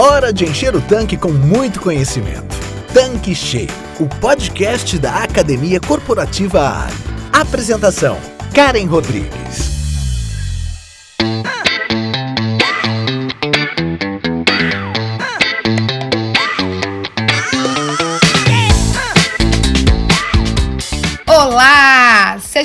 Hora de encher o tanque com muito conhecimento. Tanque Cheio, o podcast da Academia Corporativa Ali. Apresentação: Karen Rodrigues.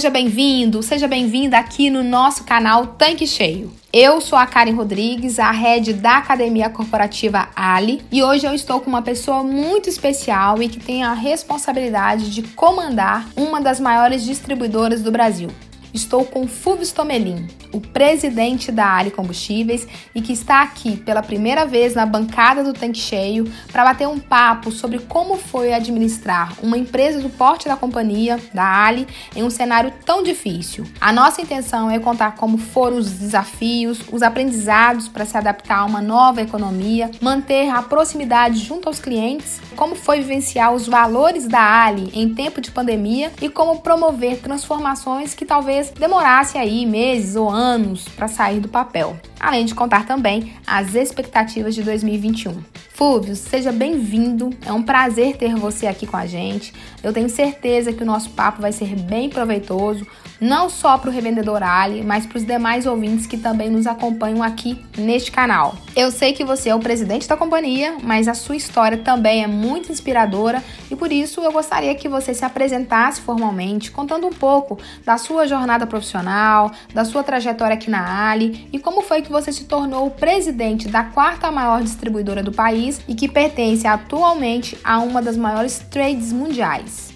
Seja bem-vindo, seja bem-vinda aqui no nosso canal Tanque Cheio. Eu sou a Karen Rodrigues, a head da Academia Corporativa Ali, e hoje eu estou com uma pessoa muito especial e que tem a responsabilidade de comandar uma das maiores distribuidoras do Brasil. Estou com Fulvio Stomelin, o presidente da Ali Combustíveis e que está aqui pela primeira vez na bancada do Tanque Cheio para bater um papo sobre como foi administrar uma empresa do porte da companhia, da Ali, em um cenário tão difícil. A nossa intenção é contar como foram os desafios, os aprendizados para se adaptar a uma nova economia, manter a proximidade junto aos clientes, como foi vivenciar os valores da Ali em tempo de pandemia e como promover transformações que talvez demorasse aí meses ou anos para sair do papel, além de contar também as expectativas de 2021. Fúvio, seja bem-vindo. É um prazer ter você aqui com a gente. Eu tenho certeza que o nosso papo vai ser bem proveitoso, não só para o revendedor Ali, mas para os demais ouvintes que também nos acompanham aqui neste canal. Eu sei que você é o presidente da companhia, mas a sua história também é muito inspiradora e por isso eu gostaria que você se apresentasse formalmente, contando um pouco da sua jornada profissional, da sua trajetória aqui na Ali e como foi que você se tornou o presidente da quarta maior distribuidora do país e que pertence atualmente a uma das maiores trades mundiais.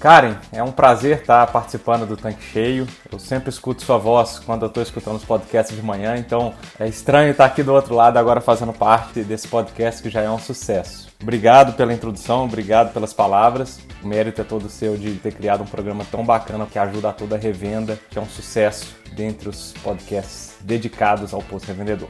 Karen, é um prazer estar participando do Tanque Cheio. Eu sempre escuto sua voz quando eu estou escutando os podcasts de manhã, então é estranho estar aqui do outro lado agora fazendo parte desse podcast que já é um sucesso. Obrigado pela introdução, obrigado pelas palavras. O mérito é todo seu de ter criado um programa tão bacana que ajuda a toda a revenda, que é um sucesso dentre os podcasts dedicados ao posto revendedor.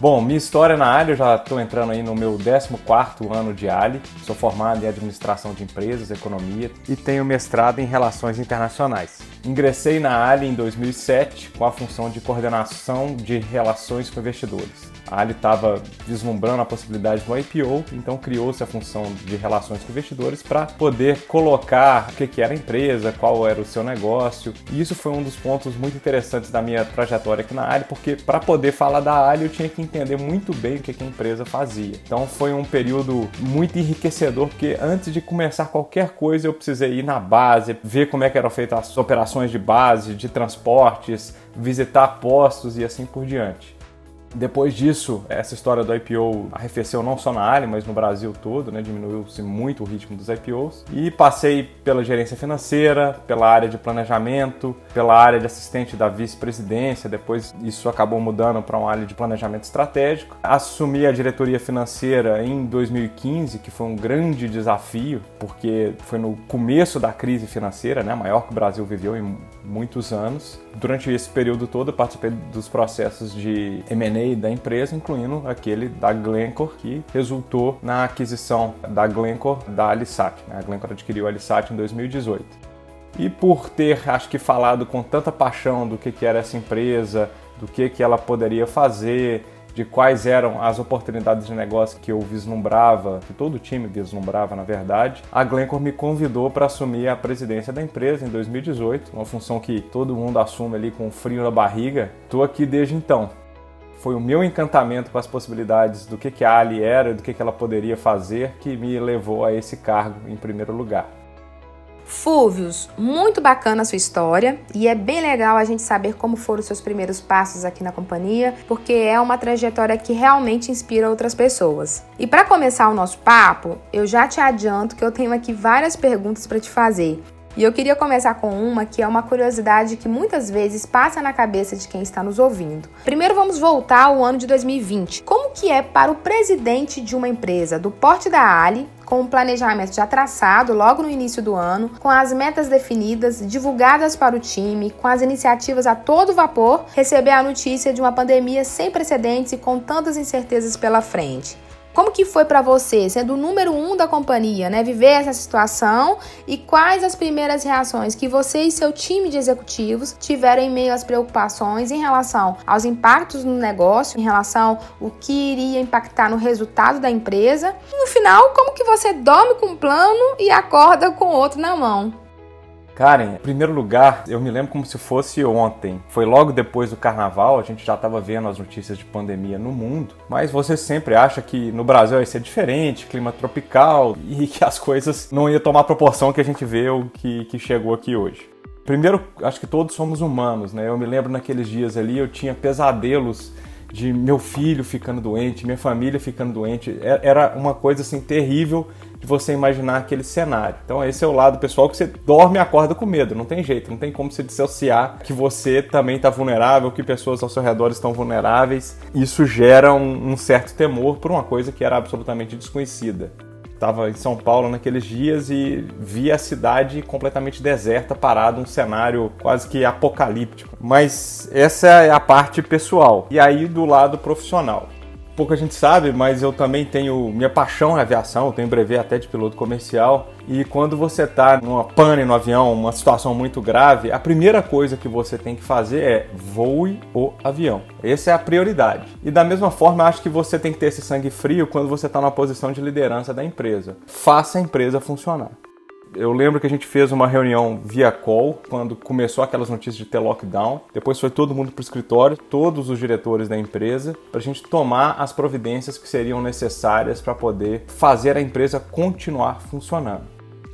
Bom, minha história na Ali, eu já estou entrando aí no meu 14º ano de Ali. Sou formado em Administração de Empresas, Economia e tenho mestrado em Relações Internacionais. Ingressei na Ali em 2007 com a função de coordenação de relações com investidores. A Ali estava vislumbrando a possibilidade do IPO, então criou-se a função de relações com investidores para poder colocar o que era a empresa, qual era o seu negócio. E isso foi um dos pontos muito interessantes da minha trajetória aqui na Ali, porque para poder falar da Ali eu tinha que entender muito bem o que a empresa fazia. Então foi um período muito enriquecedor, porque antes de começar qualquer coisa eu precisei ir na base, ver como é que eram feitas as operações de base, de transportes, visitar postos e assim por diante. Depois disso, essa história do IPO arrefeceu não só na área, mas no Brasil todo, né? diminuiu-se muito o ritmo dos IPOs. E passei pela gerência financeira, pela área de planejamento, pela área de assistente da vice-presidência. Depois isso acabou mudando para uma área de planejamento estratégico. Assumi a diretoria financeira em 2015, que foi um grande desafio, porque foi no começo da crise financeira, né? maior que o Brasil viveu em muitos anos. Durante esse período todo, participei dos processos de M&A da empresa, incluindo aquele da Glencore, que resultou na aquisição da Glencore da Alisat. Né? A Glencore adquiriu a Alisat em 2018. E por ter, acho que, falado com tanta paixão do que, que era essa empresa, do que, que ela poderia fazer, de quais eram as oportunidades de negócio que eu vislumbrava, que todo o time vislumbrava, na verdade, a Glencore me convidou para assumir a presidência da empresa em 2018, uma função que todo mundo assume ali com frio na barriga. Estou aqui desde então. Foi o meu encantamento com as possibilidades do que, que a Ali era, do que, que ela poderia fazer, que me levou a esse cargo em primeiro lugar. Fúvios, muito bacana a sua história e é bem legal a gente saber como foram os seus primeiros passos aqui na companhia, porque é uma trajetória que realmente inspira outras pessoas. E para começar o nosso papo, eu já te adianto que eu tenho aqui várias perguntas para te fazer. E eu queria começar com uma que é uma curiosidade que muitas vezes passa na cabeça de quem está nos ouvindo. Primeiro vamos voltar ao ano de 2020. Como que é para o presidente de uma empresa do porte da Ali, com o planejamento já traçado logo no início do ano, com as metas definidas, divulgadas para o time, com as iniciativas a todo vapor, receber a notícia de uma pandemia sem precedentes e com tantas incertezas pela frente? Como que foi para você, sendo o número um da companhia, né, viver essa situação e quais as primeiras reações que você e seu time de executivos tiveram em meio às preocupações em relação aos impactos no negócio, em relação o que iria impactar no resultado da empresa? E no final como que você dorme com um plano e acorda com outro na mão. Karen, em primeiro lugar, eu me lembro como se fosse ontem. Foi logo depois do carnaval, a gente já estava vendo as notícias de pandemia no mundo, mas você sempre acha que no Brasil ia ser diferente, clima tropical e que as coisas não iam tomar a proporção que a gente vê o que, que chegou aqui hoje. Primeiro, acho que todos somos humanos, né? Eu me lembro naqueles dias ali, eu tinha pesadelos de meu filho ficando doente, minha família ficando doente. É, era uma coisa assim terrível de você imaginar aquele cenário. Então esse é o lado pessoal que você dorme e acorda com medo, não tem jeito, não tem como se dissociar que você também está vulnerável, que pessoas ao seu redor estão vulneráveis. Isso gera um, um certo temor por uma coisa que era absolutamente desconhecida. Estava em São Paulo naqueles dias e vi a cidade completamente deserta, parada, um cenário quase que apocalíptico. Mas essa é a parte pessoal. E aí do lado profissional pouca gente sabe, mas eu também tenho minha paixão é aviação, eu tenho brevet até de piloto comercial. E quando você está numa pane no avião, uma situação muito grave, a primeira coisa que você tem que fazer é voe o avião. Essa é a prioridade. E da mesma forma, acho que você tem que ter esse sangue frio quando você está numa posição de liderança da empresa. Faça a empresa funcionar. Eu lembro que a gente fez uma reunião via call quando começou aquelas notícias de ter lockdown. Depois foi todo mundo para o escritório, todos os diretores da empresa, para a gente tomar as providências que seriam necessárias para poder fazer a empresa continuar funcionando.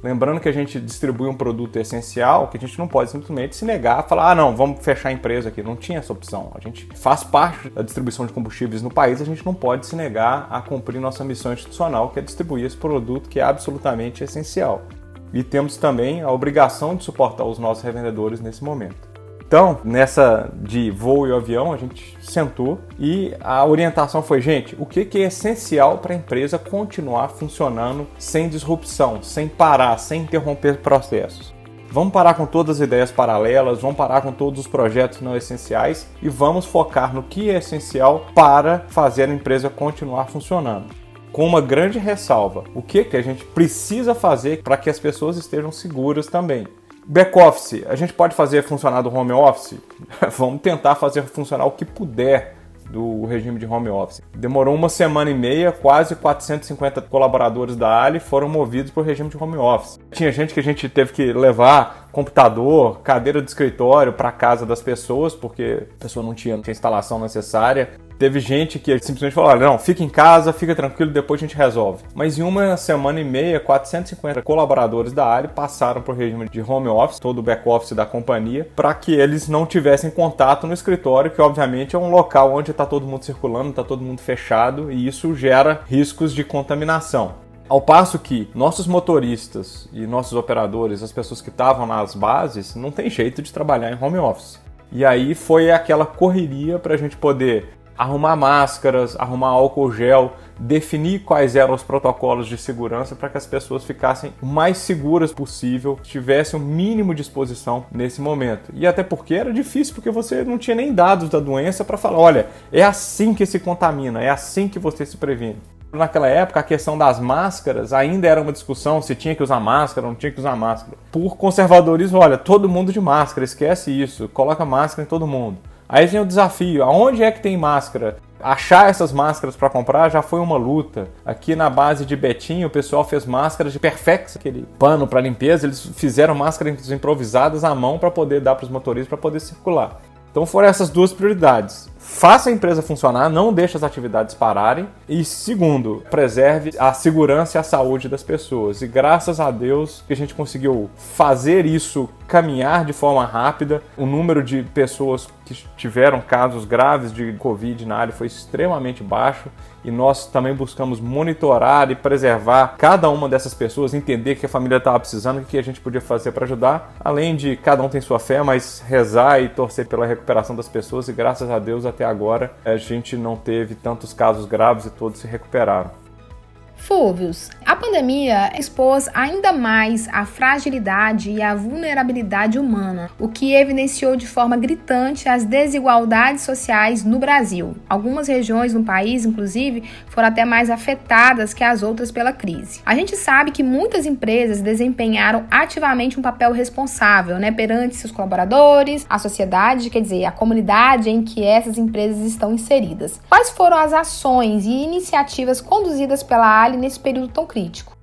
Lembrando que a gente distribui um produto essencial, que a gente não pode simplesmente se negar a falar, ah, não, vamos fechar a empresa aqui. Não tinha essa opção. A gente faz parte da distribuição de combustíveis no país, a gente não pode se negar a cumprir nossa missão institucional, que é distribuir esse produto que é absolutamente essencial e temos também a obrigação de suportar os nossos revendedores nesse momento. Então, nessa de voo e avião, a gente sentou e a orientação foi: gente, o que é essencial para a empresa continuar funcionando sem disrupção, sem parar, sem interromper processos? Vamos parar com todas as ideias paralelas, vamos parar com todos os projetos não essenciais e vamos focar no que é essencial para fazer a empresa continuar funcionando com uma grande ressalva. O que, que a gente precisa fazer para que as pessoas estejam seguras também? Back-office, a gente pode fazer funcionar do home office? Vamos tentar fazer funcionar o que puder do regime de home office. Demorou uma semana e meia, quase 450 colaboradores da Ali foram movidos para o regime de home office. Tinha gente que a gente teve que levar computador, cadeira de escritório para casa das pessoas, porque a pessoa não tinha, não tinha instalação necessária. Teve gente que simplesmente falou: não, fica em casa, fica tranquilo, depois a gente resolve. Mas em uma semana e meia, 450 colaboradores da área passaram para o regime de home office, todo o back-office da companhia, para que eles não tivessem contato no escritório, que obviamente é um local onde está todo mundo circulando, está todo mundo fechado e isso gera riscos de contaminação. Ao passo que nossos motoristas e nossos operadores, as pessoas que estavam nas bases, não tem jeito de trabalhar em home office. E aí foi aquela correria para a gente poder arrumar máscaras, arrumar álcool gel, definir quais eram os protocolos de segurança para que as pessoas ficassem o mais seguras possível, tivessem o mínimo de exposição nesse momento. E até porque era difícil, porque você não tinha nem dados da doença para falar, olha, é assim que se contamina, é assim que você se previne. Naquela época, a questão das máscaras ainda era uma discussão se tinha que usar máscara ou não tinha que usar máscara. Por conservadorismo, olha, todo mundo de máscara, esquece isso, coloca máscara em todo mundo. Aí vem o desafio: aonde é que tem máscara? Achar essas máscaras para comprar já foi uma luta. Aqui na base de Betinho, o pessoal fez máscaras de Perfex, aquele pano para limpeza. Eles fizeram máscaras improvisadas à mão para poder dar para os motoristas para poder circular. Então foram essas duas prioridades faça a empresa funcionar, não deixe as atividades pararem. E segundo, preserve a segurança e a saúde das pessoas. E graças a Deus que a gente conseguiu fazer isso caminhar de forma rápida. O número de pessoas que tiveram casos graves de Covid na área foi extremamente baixo e nós também buscamos monitorar e preservar cada uma dessas pessoas, entender que a família estava precisando, o que a gente podia fazer para ajudar, além de cada um tem sua fé, mas rezar e torcer pela recuperação das pessoas e graças a Deus até agora a gente não teve tantos casos graves e todos se recuperaram. Fúvios, a pandemia expôs ainda mais a fragilidade e a vulnerabilidade humana, o que evidenciou de forma gritante as desigualdades sociais no Brasil. Algumas regiões no país, inclusive, foram até mais afetadas que as outras pela crise. A gente sabe que muitas empresas desempenharam ativamente um papel responsável, né, perante seus colaboradores, a sociedade, quer dizer, a comunidade em que essas empresas estão inseridas. Quais foram as ações e iniciativas conduzidas pela Nesse período tão crítico?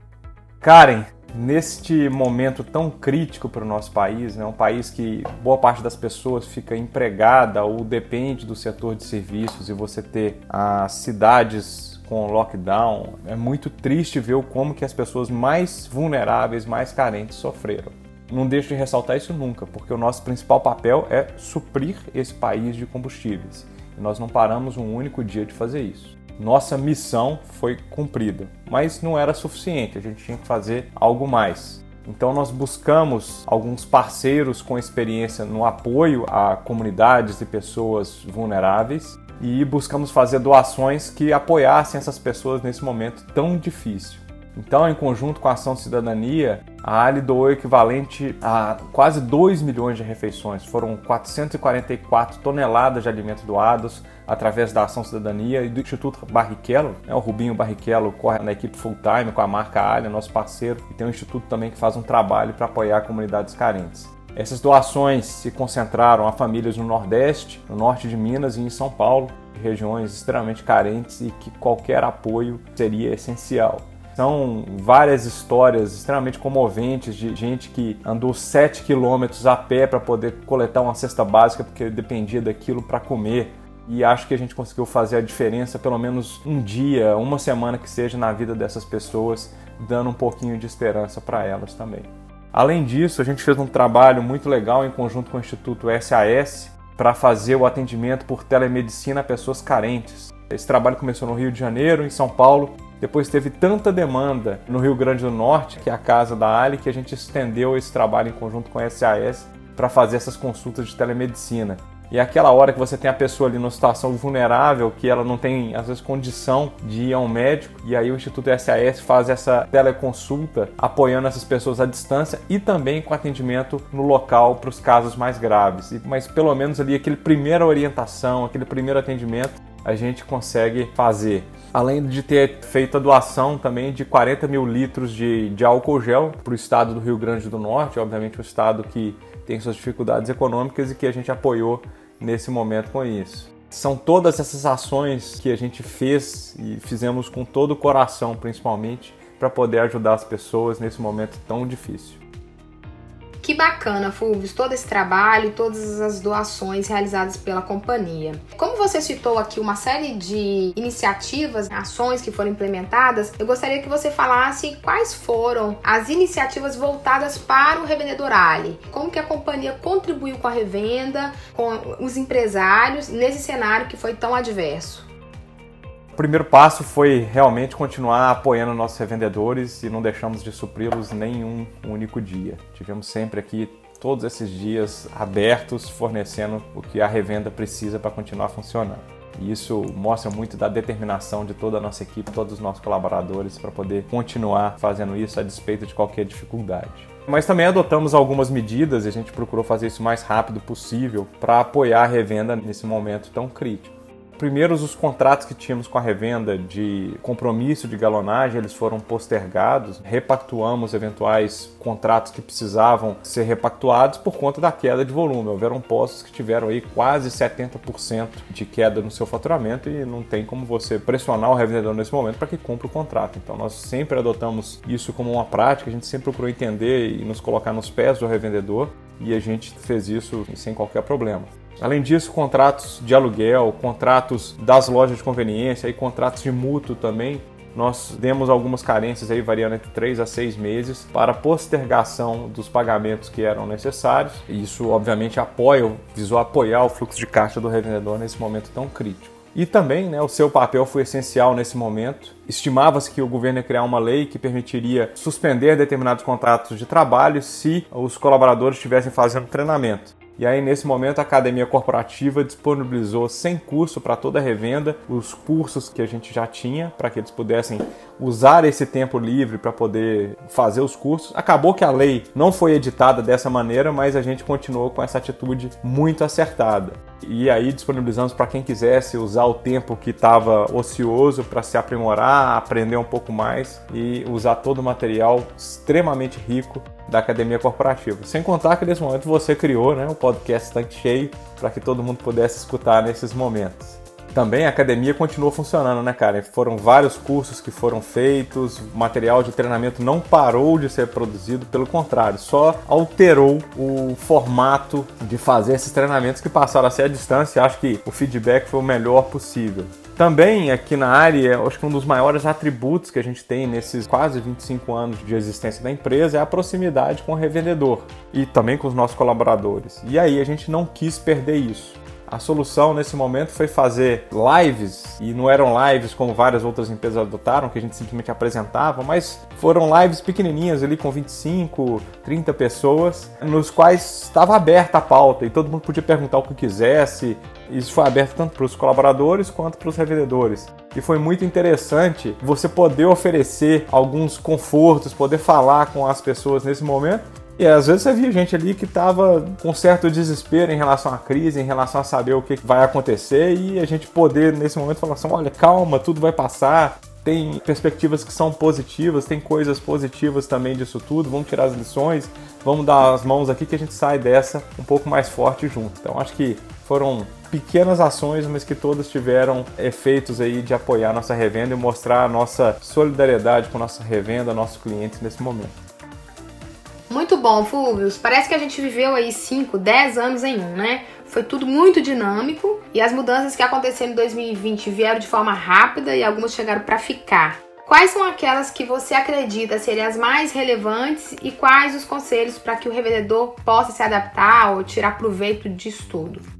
Karen, neste momento tão crítico para o nosso país, né, um país que boa parte das pessoas fica empregada ou depende do setor de serviços e você ter as cidades com lockdown, é muito triste ver como que as pessoas mais vulneráveis, mais carentes sofreram. Não deixo de ressaltar isso nunca, porque o nosso principal papel é suprir esse país de combustíveis. E nós não paramos um único dia de fazer isso nossa missão foi cumprida, mas não era suficiente, a gente tinha que fazer algo mais. Então nós buscamos alguns parceiros com experiência no apoio a comunidades e pessoas vulneráveis e buscamos fazer doações que apoiassem essas pessoas nesse momento tão difícil. Então, em conjunto com a Ação Cidadania, a Ali doou o equivalente a quase 2 milhões de refeições. Foram 444 toneladas de alimentos doados através da Ação Cidadania e do Instituto Barrichello. Né? O Rubinho Barrichello corre na equipe full-time com a marca Ali, nosso parceiro, e tem um instituto também que faz um trabalho para apoiar comunidades carentes. Essas doações se concentraram a famílias no Nordeste, no Norte de Minas e em São Paulo, regiões extremamente carentes e que qualquer apoio seria essencial. São várias histórias extremamente comoventes de gente que andou 7 quilômetros a pé para poder coletar uma cesta básica porque dependia daquilo para comer. E acho que a gente conseguiu fazer a diferença, pelo menos um dia, uma semana que seja, na vida dessas pessoas, dando um pouquinho de esperança para elas também. Além disso, a gente fez um trabalho muito legal em conjunto com o Instituto SAS para fazer o atendimento por telemedicina a pessoas carentes. Esse trabalho começou no Rio de Janeiro, em São Paulo, depois teve tanta demanda no Rio Grande do Norte, que é a casa da Ali, que a gente estendeu esse trabalho em conjunto com a SAS para fazer essas consultas de telemedicina. E aquela hora que você tem a pessoa ali numa situação vulnerável, que ela não tem, às vezes, condição de ir a um médico, e aí o Instituto SAS faz essa teleconsulta apoiando essas pessoas à distância e também com atendimento no local para os casos mais graves. Mas pelo menos ali aquele primeira orientação, aquele primeiro atendimento, a gente consegue fazer. Além de ter feito a doação também de 40 mil litros de, de álcool gel para o estado do Rio Grande do Norte, obviamente o estado que tem suas dificuldades econômicas e que a gente apoiou nesse momento com isso. São todas essas ações que a gente fez e fizemos com todo o coração, principalmente, para poder ajudar as pessoas nesse momento tão difícil. Que bacana, Fulvio, todo esse trabalho todas as doações realizadas pela companhia. Como você citou aqui uma série de iniciativas, ações que foram implementadas, eu gostaria que você falasse quais foram as iniciativas voltadas para o revendedor Ali. Como que a companhia contribuiu com a revenda, com os empresários nesse cenário que foi tão adverso? Primeiro passo foi realmente continuar apoiando nossos revendedores e não deixamos de supri-los nenhum único dia. Tivemos sempre aqui todos esses dias abertos, fornecendo o que a revenda precisa para continuar funcionando. E isso mostra muito da determinação de toda a nossa equipe, todos os nossos colaboradores, para poder continuar fazendo isso a despeito de qualquer dificuldade. Mas também adotamos algumas medidas e a gente procurou fazer isso o mais rápido possível para apoiar a revenda nesse momento tão crítico. Primeiro, os contratos que tínhamos com a revenda de compromisso de galonagem, eles foram postergados. Repactuamos eventuais contratos que precisavam ser repactuados por conta da queda de volume. Houveram postos que tiveram aí quase 70% de queda no seu faturamento e não tem como você pressionar o revendedor nesse momento para que cumpra o contrato. Então, nós sempre adotamos isso como uma prática, a gente sempre procurou entender e nos colocar nos pés do revendedor e a gente fez isso sem qualquer problema. Além disso, contratos de aluguel, contratos das lojas de conveniência e contratos de mútuo também. Nós demos algumas carências aí variando entre 3 a 6 meses para postergação dos pagamentos que eram necessários. Isso obviamente apoia, visou apoiar o fluxo de caixa do revendedor nesse momento tão crítico. E também né, o seu papel foi essencial nesse momento. Estimava-se que o governo ia criar uma lei que permitiria suspender determinados contratos de trabalho se os colaboradores estivessem fazendo treinamento. E aí, nesse momento, a academia corporativa disponibilizou sem curso para toda a revenda os cursos que a gente já tinha, para que eles pudessem usar esse tempo livre para poder fazer os cursos. Acabou que a lei não foi editada dessa maneira, mas a gente continuou com essa atitude muito acertada. E aí disponibilizamos para quem quisesse usar o tempo que estava ocioso para se aprimorar, aprender um pouco mais e usar todo o material extremamente rico da academia corporativa. Sem contar que nesse momento você criou né, o podcast Tanque Cheio para que todo mundo pudesse escutar nesses momentos. Também a academia continuou funcionando, né, cara? Foram vários cursos que foram feitos, material de treinamento não parou de ser produzido, pelo contrário, só alterou o formato de fazer esses treinamentos que passaram a ser à distância. Acho que o feedback foi o melhor possível. Também aqui na área, acho que um dos maiores atributos que a gente tem nesses quase 25 anos de existência da empresa é a proximidade com o revendedor e também com os nossos colaboradores. E aí a gente não quis perder isso. A solução nesse momento foi fazer lives, e não eram lives como várias outras empresas adotaram, que a gente simplesmente apresentava, mas foram lives pequenininhas ali com 25, 30 pessoas, nos quais estava aberta a pauta e todo mundo podia perguntar o que quisesse. Isso foi aberto tanto para os colaboradores quanto para os revendedores. E foi muito interessante você poder oferecer alguns confortos, poder falar com as pessoas nesse momento e às vezes você via gente ali que estava com certo desespero em relação à crise, em relação a saber o que vai acontecer e a gente poder nesse momento falar assim, olha, calma, tudo vai passar, tem perspectivas que são positivas, tem coisas positivas também disso tudo, vamos tirar as lições, vamos dar as mãos aqui que a gente sai dessa um pouco mais forte junto. Então acho que foram pequenas ações, mas que todas tiveram efeitos aí de apoiar nossa revenda e mostrar a nossa solidariedade com nossa revenda, nossos clientes nesse momento. Muito bom, Fulvius. Parece que a gente viveu aí 5, 10 anos em um, né? Foi tudo muito dinâmico e as mudanças que aconteceram em 2020 vieram de forma rápida e algumas chegaram para ficar. Quais são aquelas que você acredita serem as mais relevantes e quais os conselhos para que o revendedor possa se adaptar ou tirar proveito disso tudo?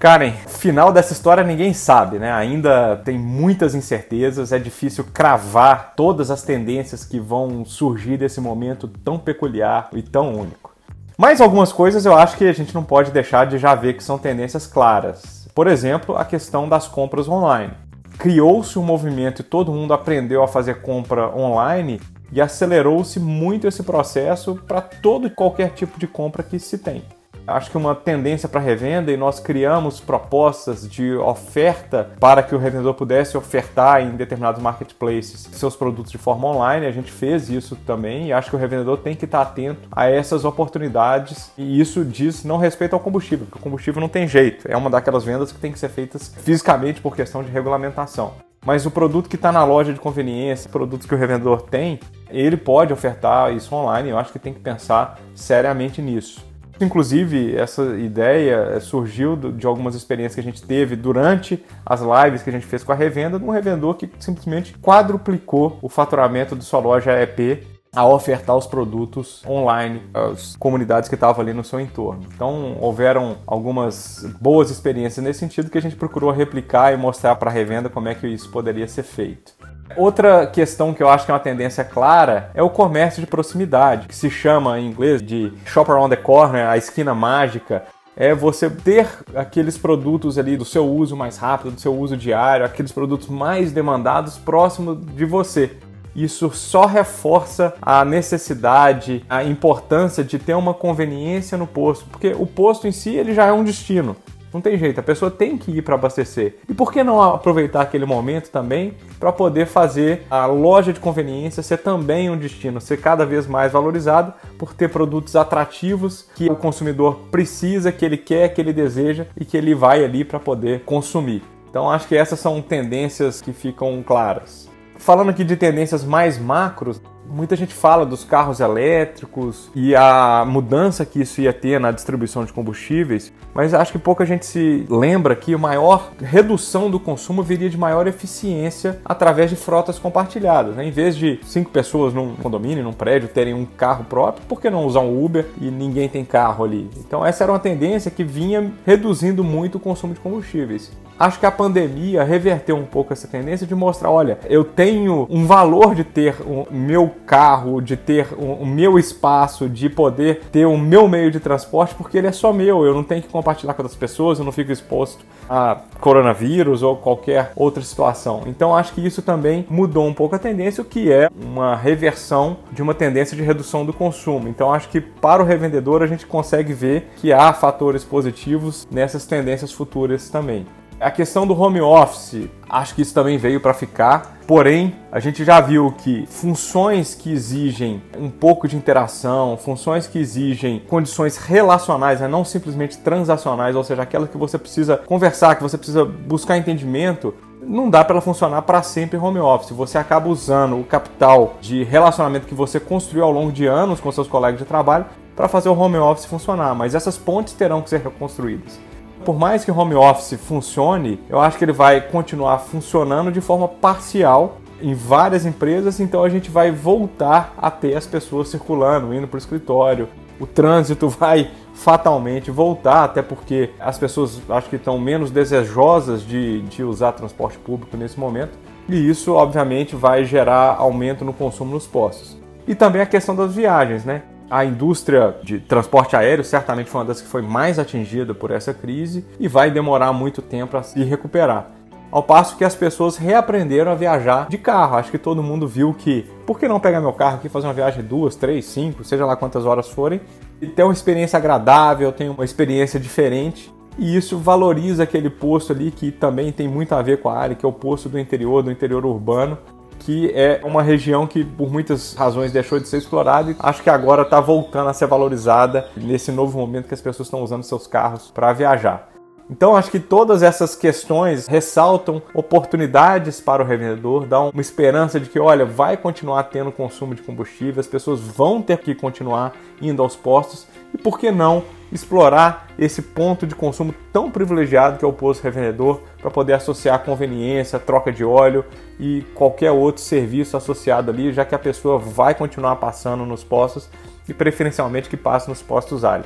Karen, final dessa história ninguém sabe, né? Ainda tem muitas incertezas, é difícil cravar todas as tendências que vão surgir desse momento tão peculiar e tão único. Mas algumas coisas eu acho que a gente não pode deixar de já ver que são tendências claras. Por exemplo, a questão das compras online. Criou-se um movimento e todo mundo aprendeu a fazer compra online e acelerou-se muito esse processo para todo e qualquer tipo de compra que se tem acho que uma tendência para revenda e nós criamos propostas de oferta para que o revendedor pudesse ofertar em determinados marketplaces seus produtos de forma online. A gente fez isso também e acho que o revendedor tem que estar atento a essas oportunidades e isso diz não respeito ao combustível, porque o combustível não tem jeito. É uma daquelas vendas que tem que ser feitas fisicamente por questão de regulamentação. Mas o produto que está na loja de conveniência, produto que o revendedor tem, ele pode ofertar isso online. Eu acho que tem que pensar seriamente nisso. Inclusive, essa ideia surgiu de algumas experiências que a gente teve durante as lives que a gente fez com a revenda, de um revendedor que simplesmente quadruplicou o faturamento de sua loja EP a ofertar os produtos online às comunidades que estavam ali no seu entorno. Então, houveram algumas boas experiências nesse sentido que a gente procurou replicar e mostrar para a revenda como é que isso poderia ser feito. Outra questão que eu acho que é uma tendência clara é o comércio de proximidade, que se chama em inglês de shop around the corner, a esquina mágica. É você ter aqueles produtos ali do seu uso mais rápido, do seu uso diário, aqueles produtos mais demandados próximo de você. Isso só reforça a necessidade, a importância de ter uma conveniência no posto, porque o posto em si ele já é um destino. Não tem jeito, a pessoa tem que ir para abastecer. E por que não aproveitar aquele momento também para poder fazer a loja de conveniência ser também um destino, ser cada vez mais valorizado por ter produtos atrativos que o consumidor precisa, que ele quer, que ele deseja e que ele vai ali para poder consumir. Então acho que essas são tendências que ficam claras. Falando aqui de tendências mais macros, Muita gente fala dos carros elétricos e a mudança que isso ia ter na distribuição de combustíveis, mas acho que pouca gente se lembra que a maior redução do consumo viria de maior eficiência através de frotas compartilhadas. Né? Em vez de cinco pessoas num condomínio, num prédio, terem um carro próprio, por que não usar um Uber e ninguém tem carro ali? Então, essa era uma tendência que vinha reduzindo muito o consumo de combustíveis. Acho que a pandemia reverteu um pouco essa tendência de mostrar: olha, eu tenho um valor de ter o meu carro, de ter o, meu espaço, de poder ter o meu meio de transporte, porque ele é só meu. Eu não tenho que compartilhar com outras pessoas, eu não fico exposto a coronavírus ou qualquer outra situação. Então acho que isso também mudou um pouco a tendência, o que é uma reversão de uma tendência de redução do consumo. Então acho que para o revendedor a gente consegue ver que há fatores positivos nessas tendências futuras também. A questão do home office, acho que isso também veio para ficar. Porém, a gente já viu que funções que exigem um pouco de interação, funções que exigem condições relacionais, né, não simplesmente transacionais, ou seja, aquelas que você precisa conversar, que você precisa buscar entendimento, não dá para ela funcionar para sempre home office. Você acaba usando o capital de relacionamento que você construiu ao longo de anos com seus colegas de trabalho para fazer o home office funcionar, mas essas pontes terão que ser reconstruídas. Por mais que o home office funcione, eu acho que ele vai continuar funcionando de forma parcial em várias empresas, então a gente vai voltar a ter as pessoas circulando, indo para o escritório. O trânsito vai fatalmente voltar, até porque as pessoas acho que estão menos desejosas de, de usar transporte público nesse momento. E isso, obviamente, vai gerar aumento no consumo nos postos. E também a questão das viagens, né? A indústria de transporte aéreo certamente foi uma das que foi mais atingida por essa crise e vai demorar muito tempo a se recuperar. Ao passo que as pessoas reaprenderam a viajar de carro. Acho que todo mundo viu que, por que não pegar meu carro aqui fazer uma viagem de duas, três, cinco, seja lá quantas horas forem, e ter uma experiência agradável, ter uma experiência diferente. E isso valoriza aquele posto ali que também tem muito a ver com a área, que é o posto do interior, do interior urbano, que é uma região que por muitas razões deixou de ser explorada e acho que agora está voltando a ser valorizada nesse novo momento que as pessoas estão usando seus carros para viajar. Então acho que todas essas questões ressaltam oportunidades para o revendedor, dão uma esperança de que, olha, vai continuar tendo consumo de combustível, as pessoas vão ter que continuar indo aos postos e por que não explorar esse ponto de consumo tão privilegiado que é o posto revendedor para poder associar conveniência, troca de óleo e qualquer outro serviço associado ali, já que a pessoa vai continuar passando nos postos e preferencialmente que passe nos postos Ali.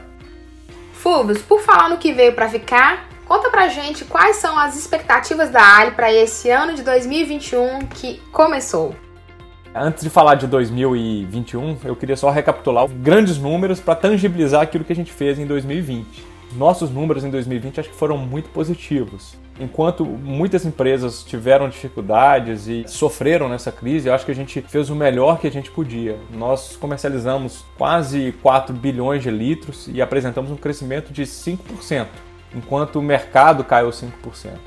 Fulvius, por falar no que veio para ficar, Conta pra gente quais são as expectativas da Ali para esse ano de 2021 que começou. Antes de falar de 2021, eu queria só recapitular grandes números para tangibilizar aquilo que a gente fez em 2020. Nossos números em 2020 acho que foram muito positivos. Enquanto muitas empresas tiveram dificuldades e sofreram nessa crise, eu acho que a gente fez o melhor que a gente podia. Nós comercializamos quase 4 bilhões de litros e apresentamos um crescimento de 5% enquanto o mercado caiu 5%.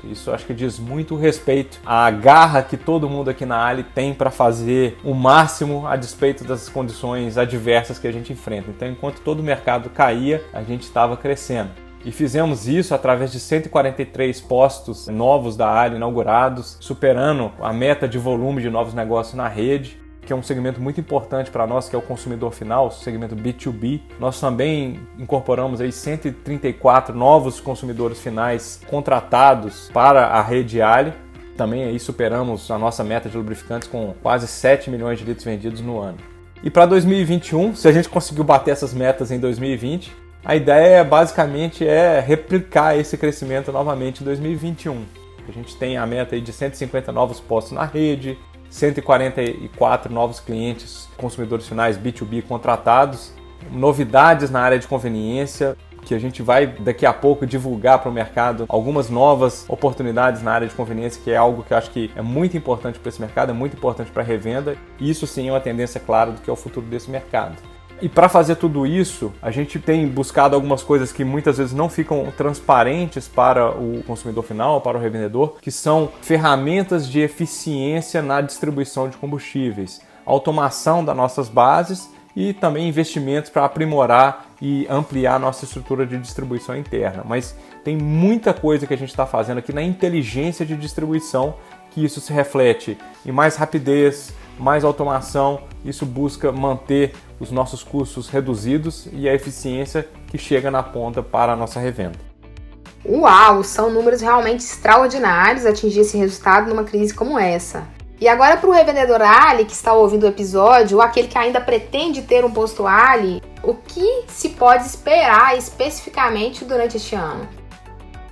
Isso acho que diz muito respeito à garra que todo mundo aqui na Ali tem para fazer o máximo a despeito das condições adversas que a gente enfrenta. Então, enquanto todo o mercado caía, a gente estava crescendo. E fizemos isso através de 143 postos novos da área inaugurados, superando a meta de volume de novos negócios na rede que é um segmento muito importante para nós, que é o consumidor final, o segmento B2B. Nós também incorporamos aí 134 novos consumidores finais contratados para a rede Ali. Também aí superamos a nossa meta de lubrificantes com quase 7 milhões de litros vendidos no ano. E para 2021, se a gente conseguiu bater essas metas em 2020, a ideia basicamente é replicar esse crescimento novamente em 2021. A gente tem a meta aí de 150 novos postos na rede, 144 novos clientes, consumidores finais B2B contratados, novidades na área de conveniência, que a gente vai daqui a pouco divulgar para o mercado algumas novas oportunidades na área de conveniência, que é algo que eu acho que é muito importante para esse mercado, é muito importante para a revenda, e isso sim é uma tendência clara do que é o futuro desse mercado. E para fazer tudo isso, a gente tem buscado algumas coisas que muitas vezes não ficam transparentes para o consumidor final, para o revendedor, que são ferramentas de eficiência na distribuição de combustíveis, automação das nossas bases e também investimentos para aprimorar e ampliar nossa estrutura de distribuição interna. Mas tem muita coisa que a gente está fazendo aqui na inteligência de distribuição que isso se reflete em mais rapidez, mais automação. Isso busca manter os nossos custos reduzidos e a eficiência que chega na ponta para a nossa revenda. Uau, são números realmente extraordinários atingir esse resultado numa crise como essa. E agora para o revendedor Ali que está ouvindo o episódio, ou aquele que ainda pretende ter um posto Ali, o que se pode esperar especificamente durante este ano?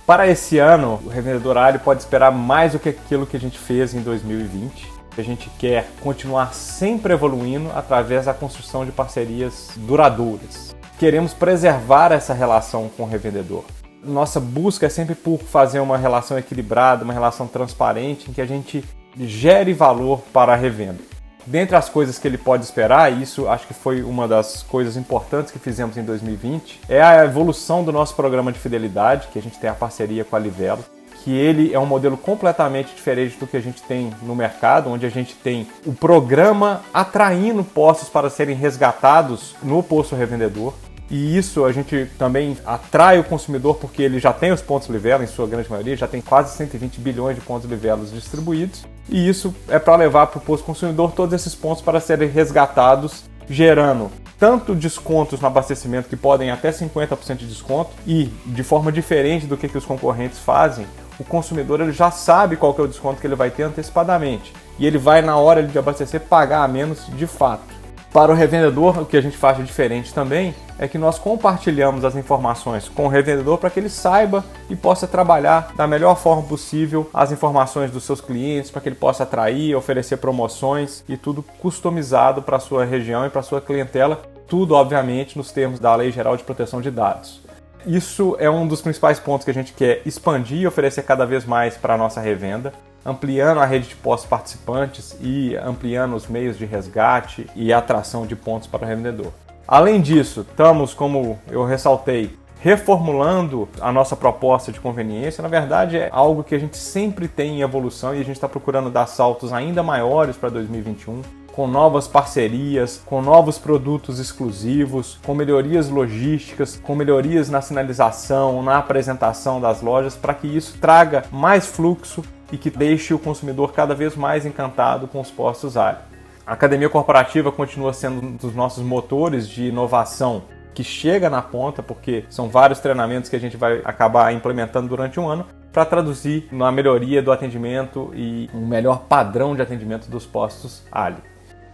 Para esse ano, o revendedor Ali pode esperar mais do que aquilo que a gente fez em 2020 A gente quer continuar sempre evoluindo através da construção de parcerias duradouras. Queremos preservar essa relação com o revendedor. Nossa busca é sempre por fazer uma relação equilibrada, uma relação transparente, em que a gente gere valor para a revenda. Dentre as coisas que ele pode esperar, e isso acho que foi uma das coisas importantes que fizemos em 2020, é a evolução do nosso programa de fidelidade, que a gente tem a parceria com a Livelo que ele é um modelo completamente diferente do que a gente tem no mercado, onde a gente tem o programa atraindo postos para serem resgatados no posto revendedor. E isso a gente também atrai o consumidor porque ele já tem os pontos Livelo, em sua grande maioria, já tem quase 120 bilhões de pontos Livelos distribuídos. E isso é para levar para o posto consumidor todos esses pontos para serem resgatados, gerando tanto descontos no abastecimento que podem até 50% de desconto e de forma diferente do que, que os concorrentes fazem, o consumidor ele já sabe qual é o desconto que ele vai ter antecipadamente e ele vai na hora de abastecer pagar a menos de fato. Para o revendedor, o que a gente faz de diferente também é que nós compartilhamos as informações com o revendedor para que ele saiba e possa trabalhar da melhor forma possível as informações dos seus clientes, para que ele possa atrair, oferecer promoções e tudo customizado para a sua região e para a sua clientela, tudo obviamente nos termos da Lei Geral de Proteção de Dados. Isso é um dos principais pontos que a gente quer expandir e oferecer cada vez mais para a nossa revenda, ampliando a rede de postos participantes e ampliando os meios de resgate e atração de pontos para o revendedor. Além disso, estamos, como eu ressaltei, reformulando a nossa proposta de conveniência. Na verdade, é algo que a gente sempre tem em evolução e a gente está procurando dar saltos ainda maiores para 2021 com novas parcerias, com novos produtos exclusivos, com melhorias logísticas, com melhorias na sinalização, na apresentação das lojas, para que isso traga mais fluxo e que deixe o consumidor cada vez mais encantado com os postos Ali. A academia corporativa continua sendo um dos nossos motores de inovação que chega na ponta, porque são vários treinamentos que a gente vai acabar implementando durante um ano para traduzir na melhoria do atendimento e um melhor padrão de atendimento dos postos Ali.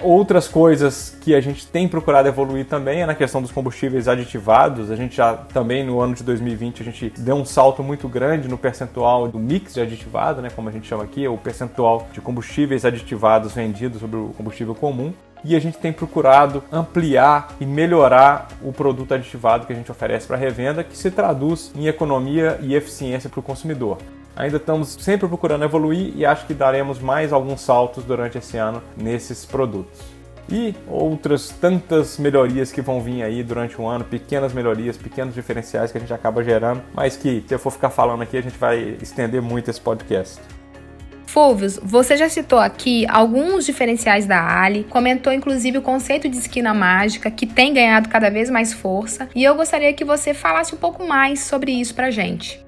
Outras coisas que a gente tem procurado evoluir também é na questão dos combustíveis aditivados. A gente já também no ano de 2020 a gente deu um salto muito grande no percentual do mix de aditivado, né, como a gente chama aqui, o percentual de combustíveis aditivados vendidos sobre o combustível comum. E a gente tem procurado ampliar e melhorar o produto aditivado que a gente oferece para revenda, que se traduz em economia e eficiência para o consumidor. Ainda estamos sempre procurando evoluir e acho que daremos mais alguns saltos durante esse ano nesses produtos. E outras tantas melhorias que vão vir aí durante o ano, pequenas melhorias, pequenos diferenciais que a gente acaba gerando, mas que se eu for ficar falando aqui a gente vai estender muito esse podcast. Fulvius, você já citou aqui alguns diferenciais da Ali, comentou inclusive o conceito de esquina mágica, que tem ganhado cada vez mais força, e eu gostaria que você falasse um pouco mais sobre isso pra gente.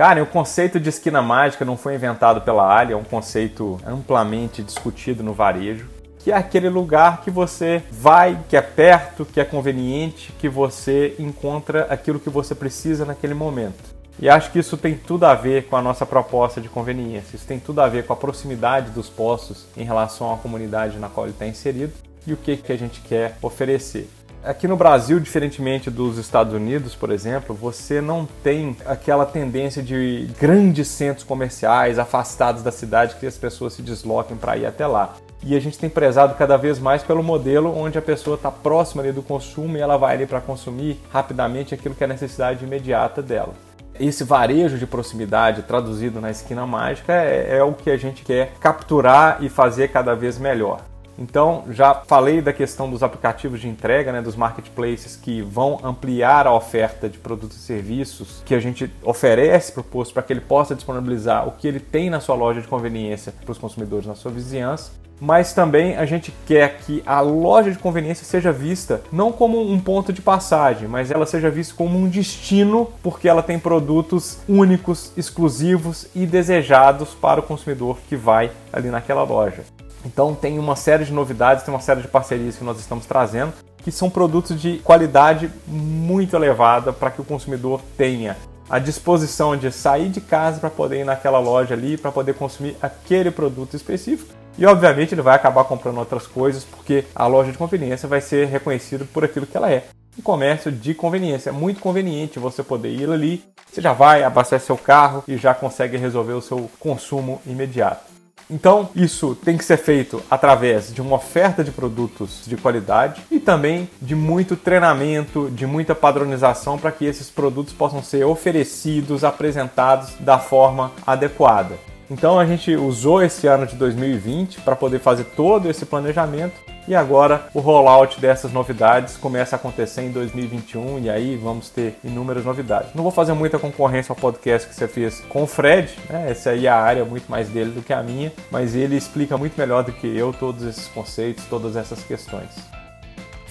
Cara, o conceito de esquina mágica não foi inventado pela Ali, é um conceito amplamente discutido no varejo, que é aquele lugar que você vai, que é perto, que é conveniente, que você encontra aquilo que você precisa naquele momento. E acho que isso tem tudo a ver com a nossa proposta de conveniência, isso tem tudo a ver com a proximidade dos postos em relação à comunidade na qual ele está inserido e o que, que a gente quer oferecer. Aqui no Brasil, diferentemente dos Estados Unidos, por exemplo, você não tem aquela tendência de grandes centros comerciais afastados da cidade que as pessoas se desloquem para ir até lá. E a gente tem prezado cada vez mais pelo modelo onde a pessoa está próxima ali do consumo e ela vai ali para consumir rapidamente aquilo que é a necessidade imediata dela. Esse varejo de proximidade traduzido na esquina mágica é, é o que a gente quer capturar e fazer cada vez melhor. Então, já falei da questão dos aplicativos de entrega, né, dos marketplaces que vão ampliar a oferta de produtos e serviços que a gente oferece para o posto para que ele possa disponibilizar o que ele tem na sua loja de conveniência para os consumidores na sua vizinhança mas também a gente quer que a loja de conveniência seja vista não como um ponto de passagem, mas ela seja vista como um destino, porque ela tem produtos únicos, exclusivos e desejados para o consumidor que vai ali naquela loja. Então tem uma série de novidades, tem uma série de parcerias que nós estamos trazendo, que são produtos de qualidade muito elevada para que o consumidor tenha a disposição de sair de casa para poder ir naquela loja ali, para poder consumir aquele produto específico. E obviamente ele vai acabar comprando outras coisas, porque a loja de conveniência vai ser reconhecida por aquilo que ela é. Um comércio de conveniência. É muito conveniente você poder ir ali, você já vai, abastece seu carro e já consegue resolver o seu consumo imediato. Então, isso tem que ser feito através de uma oferta de produtos de qualidade e também de muito treinamento, de muita padronização para que esses produtos possam ser oferecidos, apresentados da forma adequada. Então a gente usou esse ano de 2020 para poder fazer todo esse planejamento e agora o rollout dessas novidades começa a acontecer em 2021 e aí vamos ter inúmeras novidades. Não vou fazer muita concorrência ao podcast que você fez com o Fred, né? Essa aí é a área muito mais dele do que a minha, mas ele explica muito melhor do que eu todos esses conceitos, todas essas questões.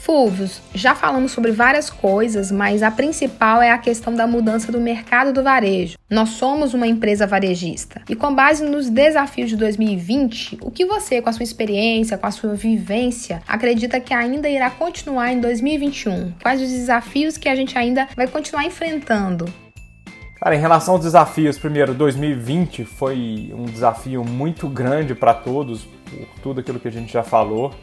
Fulvios, já falamos sobre várias coisas, mas a principal é a questão da mudança do mercado do varejo. Nós somos uma empresa varejista e, com base nos desafios de 2020, o que você, com a sua experiência, com a sua vivência, acredita que ainda irá continuar em 2021? Quais os desafios que a gente ainda vai continuar enfrentando? Cara, em relação aos desafios, primeiro, 2020 foi um desafio muito grande para todos, por tudo aquilo que a gente já falou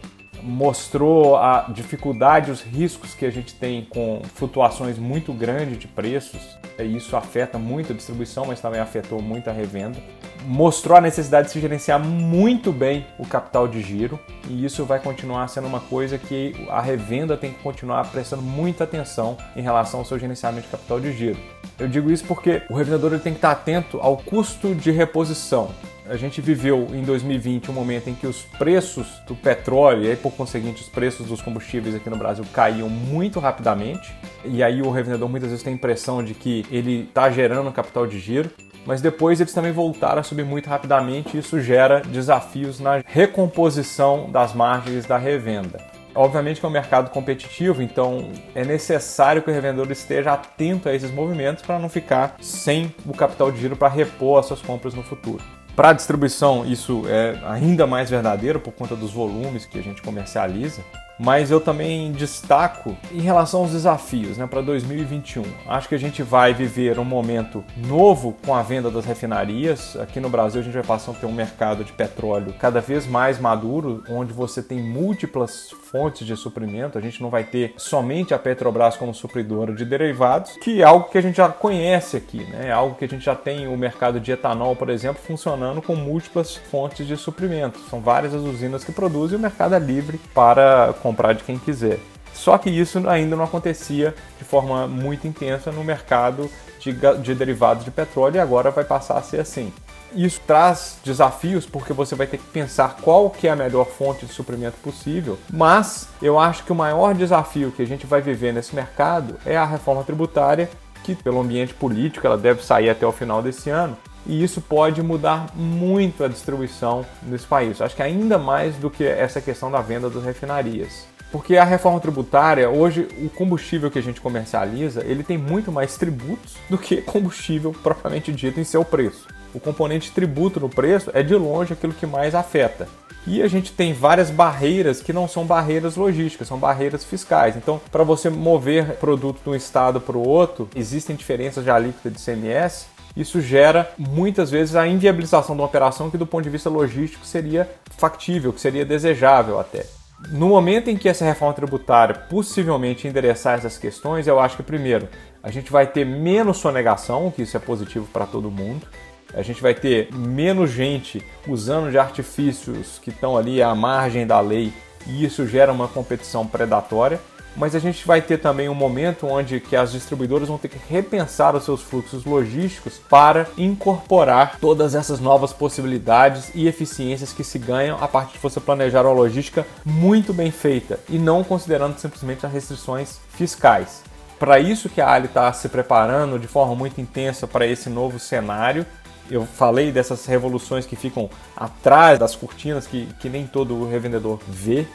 mostrou a dificuldade, os riscos que a gente tem com flutuações muito grandes de preços. E isso afeta muito a distribuição, mas também afetou muito a revenda. Mostrou a necessidade de se gerenciar muito bem o capital de giro, e isso vai continuar sendo uma coisa que a revenda tem que continuar prestando muita atenção em relação ao seu gerenciamento de capital de giro. Eu digo isso porque o revendedor ele tem que estar atento ao custo de reposição. A gente viveu em 2020 um momento em que os preços do petróleo e aí, por conseguinte os preços dos combustíveis aqui no Brasil caíam muito rapidamente. E aí o revendedor muitas vezes tem a impressão de que ele está gerando capital de giro. Mas depois eles também voltaram a subir muito rapidamente e isso gera desafios na recomposição das margens da revenda. Obviamente que é um mercado competitivo, então é necessário que o revendedor esteja atento a esses movimentos para não ficar sem o capital de giro para repor as suas compras no futuro. Para a distribuição, isso é ainda mais verdadeiro por conta dos volumes que a gente comercializa mas eu também destaco em relação aos desafios né, para 2021. Acho que a gente vai viver um momento novo com a venda das refinarias. Aqui no Brasil, a gente vai passar a ter um mercado de petróleo cada vez mais maduro, onde você tem múltiplas fontes de suprimento. A gente não vai ter somente a Petrobras como supridora de derivados, que é algo que a gente já conhece aqui, né? É algo que a gente já tem o mercado de etanol, por exemplo, funcionando com múltiplas fontes de suprimento. São várias as usinas que produzem e o mercado é livre para comprar de quem quiser. Só que isso ainda não acontecia de forma muito intensa no mercado de, de derivados de petróleo e agora vai passar a ser assim. Isso traz desafios porque você vai ter que pensar qual que é a melhor fonte de suprimento possível, mas eu acho que o maior desafio que a gente vai viver nesse mercado é a reforma tributária, que pelo ambiente político ela deve sair até o final desse ano, e isso pode mudar muito a distribuição nesse país. Acho que ainda mais do que essa questão da venda das refinarias. Porque a reforma tributária, hoje o combustível que a gente comercializa, ele tem muito mais tributos do que combustível propriamente dito em seu preço. O componente tributo no preço é de longe aquilo que mais afeta. E a gente tem várias barreiras que não são barreiras logísticas, são barreiras fiscais. Então, para você mover produto de um estado para o outro, existem diferenças de alíquota de CMS isso gera muitas vezes a inviabilização de uma operação que, do ponto de vista logístico, seria factível, que seria desejável até. No momento em que essa reforma tributária possivelmente endereçar essas questões, eu acho que, primeiro, a gente vai ter menos sonegação, que isso é positivo para todo mundo. A gente vai ter menos gente usando de artifícios que estão ali à margem da lei e isso gera uma competição predatória mas a gente vai ter também um momento onde que as distribuidoras vão ter que repensar os seus fluxos logísticos para incorporar todas essas novas possibilidades e eficiências que se ganham a partir de você planejar uma logística muito bem feita e não considerando simplesmente as restrições fiscais. Para isso que a Ali está se preparando de forma muito intensa para esse novo cenário eu falei dessas revoluções que ficam atrás das cortinas que, que nem todo revendedor vê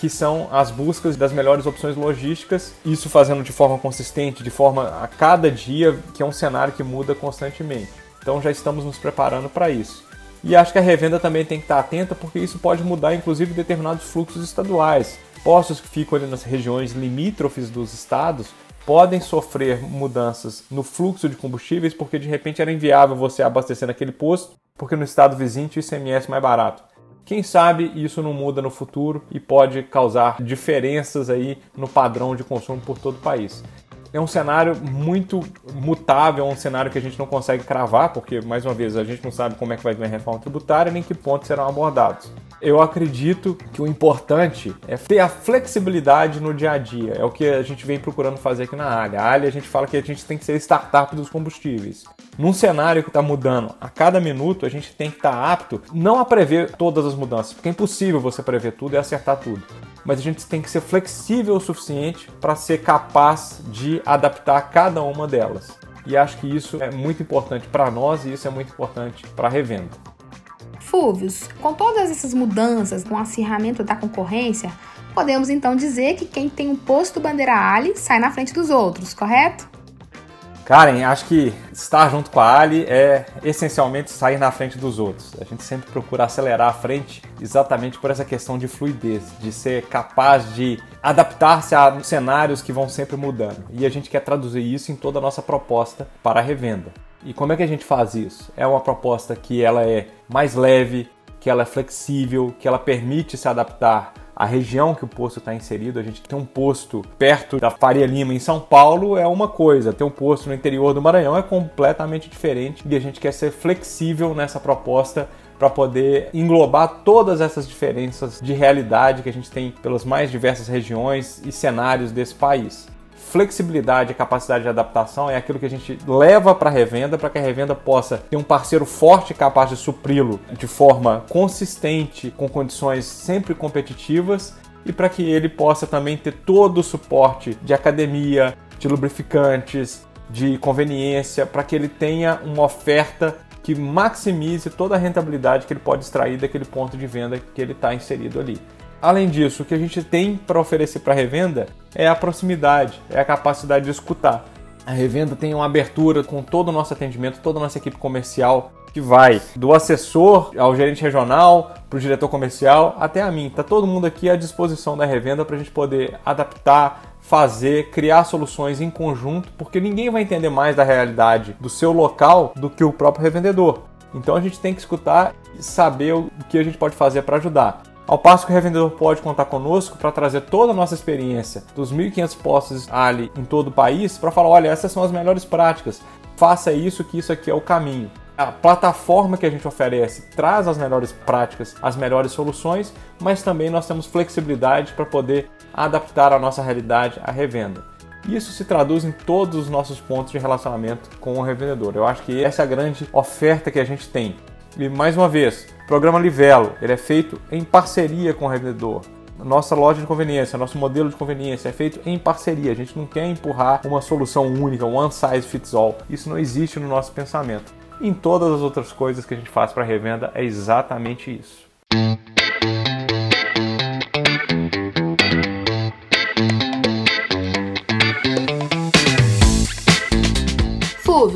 que são as buscas das melhores opções logísticas, isso fazendo de forma consistente, de forma a cada dia, que é um cenário que muda constantemente. Então já estamos nos preparando para isso. E acho que a revenda também tem que estar atenta, porque isso pode mudar inclusive determinados fluxos estaduais. Postos que ficam ali nas regiões limítrofes dos estados podem sofrer mudanças no fluxo de combustíveis, porque de repente era inviável você abastecer naquele posto, porque no estado vizinho tinha ICMS mais barato. Quem sabe isso não muda no futuro e pode causar diferenças aí no padrão de consumo por todo o país. é um cenário muito mutável, é um cenário que a gente não consegue cravar, porque, mais uma vez, a gente não sabe como é que vai vir a reforma tributária nem que pontos serão abordados. Eu acredito que o importante é ter a flexibilidade no dia a dia. É o que a gente vem procurando fazer aqui na área. A área a gente fala que a gente tem que ser startup dos combustíveis. Num cenário que está mudando a cada minuto, a gente tem que estar tá apto não a prever todas as mudanças, porque é impossível você prever tudo e acertar tudo. Mas a gente tem que ser flexível o suficiente para ser capaz de adaptar cada uma delas. E acho que isso é muito importante para nós e isso é muito importante para a revenda. Fúvios, com todas essas mudanças, com o acirramento da concorrência, podemos então dizer que quem tem um posto bandeira Ali sai na frente dos outros, correto? Karen, acho que estar junto com a Ali é essencialmente sair na frente dos outros. A gente sempre procura acelerar a frente exatamente por essa questão de fluidez, de ser capaz de adaptar-se a cenários que vão sempre mudando. E a gente quer traduzir isso em toda a nossa proposta para a revenda. E como é que a gente faz isso? É uma proposta que ela é mais leve, que ela é flexível, que ela permite se adaptar a região que o posto está inserido, a gente tem um posto perto da Faria Lima em São Paulo é uma coisa, ter um posto no interior do Maranhão é completamente diferente e a gente quer ser flexível nessa proposta para poder englobar todas essas diferenças de realidade que a gente tem pelas mais diversas regiões e cenários desse país flexibilidade e capacidade de adaptação é aquilo que a gente leva para a revenda para que a revenda possa ter um parceiro forte capaz de supri-lo de forma consistente, com condições sempre competitivas e para que ele possa também ter todo o suporte de academia, de lubrificantes, de conveniência, para que ele tenha uma oferta que maximize toda a rentabilidade que ele pode extrair daquele ponto de venda que ele está inserido ali. Além disso, o que a gente tem para oferecer para a revenda é a proximidade, é a capacidade de escutar. A revenda tem uma abertura com todo o nosso atendimento, toda a nossa equipe comercial, que vai do assessor ao gerente regional, para o diretor comercial, até a mim. Está todo mundo aqui à disposição da revenda para a gente poder adaptar, fazer, criar soluções em conjunto, porque ninguém vai entender mais da realidade do seu local do que o próprio revendedor. Então a gente tem que escutar e saber o que a gente pode fazer para ajudar. Ao passo que o revendedor pode contar conosco para trazer toda a nossa experiência dos 1.500 postos ali em todo o país para falar: olha, essas são as melhores práticas, faça isso, que isso aqui é o caminho. A plataforma que a gente oferece traz as melhores práticas, as melhores soluções, mas também nós temos flexibilidade para poder adaptar a nossa realidade à revenda. Isso se traduz em todos os nossos pontos de relacionamento com o revendedor. Eu acho que essa é a grande oferta que a gente tem. E mais uma vez, o programa Livelo, ele é feito em parceria com o revendedor. Nossa loja de conveniência, nosso modelo de conveniência é feito em parceria. A gente não quer empurrar uma solução única, one size fits all. Isso não existe no nosso pensamento. Em todas as outras coisas que a gente faz para revenda é exatamente isso.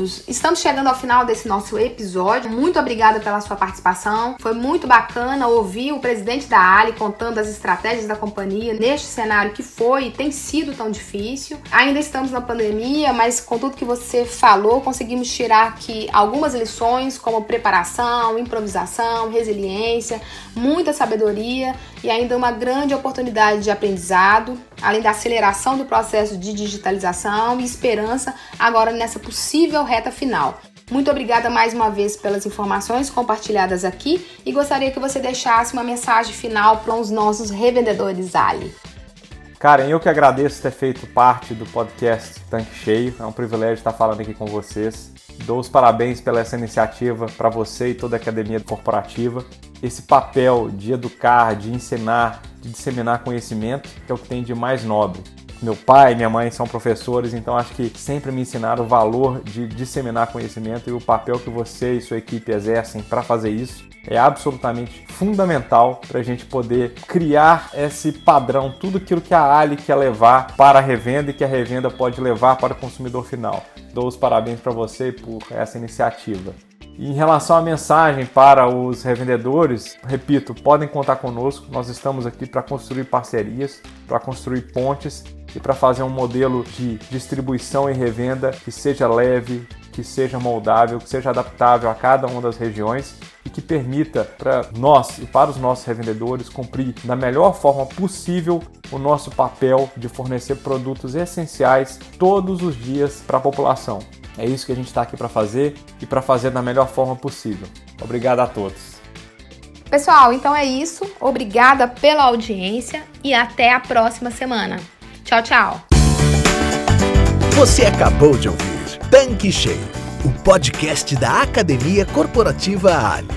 Estamos chegando ao final desse nosso episódio. Muito obrigada pela sua participação. Foi muito bacana ouvir o presidente da Ali contando as estratégias da companhia neste cenário que foi e tem sido tão difícil. Ainda estamos na pandemia, mas com tudo que você falou, conseguimos tirar aqui algumas lições, como preparação, improvisação, resiliência, muita sabedoria e ainda uma grande oportunidade de aprendizado, além da aceleração do processo de digitalização e esperança agora nessa possível reta final. Muito obrigada mais uma vez pelas informações compartilhadas aqui e gostaria que você deixasse uma mensagem final para os nossos revendedores Ali. Karen, eu que agradeço ter feito parte do podcast Tanque Cheio. É um privilégio estar falando aqui com vocês. Dou os parabéns pela essa iniciativa para você e toda a academia corporativa. Esse papel de educar, de ensinar, de disseminar conhecimento, que é o que tem de mais nobre. Meu pai e minha mãe são professores, então acho que sempre me ensinaram o valor de disseminar conhecimento e o papel que você e sua equipe exercem para fazer isso é absolutamente fundamental para a gente poder criar esse padrão, tudo aquilo que a Ali quer levar para a revenda e que a revenda pode levar para o consumidor final. Dou os parabéns para você por essa iniciativa. E em relação à mensagem para os revendedores, repito, podem contar conosco. Nós estamos aqui para construir parcerias, para construir pontes e para fazer um modelo de distribuição e revenda que seja leve, que seja moldável, que seja adaptável a cada uma das regiões que permita para nós e para os nossos revendedores cumprir da melhor forma possível o nosso papel de fornecer produtos essenciais todos os dias para a população. É isso que a gente está aqui para fazer e para fazer da melhor forma possível. Obrigado a todos. Pessoal, então é isso. Obrigada pela audiência e até a próxima semana. Tchau, tchau. Você acabou de ouvir Tanque Cheio, o podcast da Academia Corporativa Ali.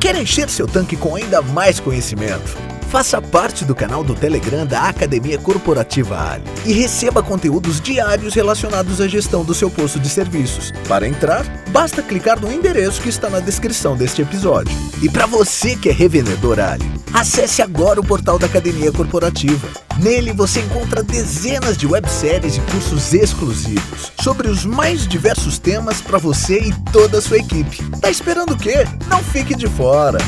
Quer encher seu tanque com ainda mais conhecimento? Faça parte do canal do Telegram da Academia Corporativa Ali e receba conteúdos diários relacionados à gestão do seu posto de serviços. Para entrar, basta clicar no endereço que está na descrição deste episódio. E para você que é revendedor Ali, acesse agora o portal da Academia Corporativa. Nele você encontra dezenas de webséries e cursos exclusivos sobre os mais diversos temas para você e toda a sua equipe. Tá esperando o quê? Não fique de fora!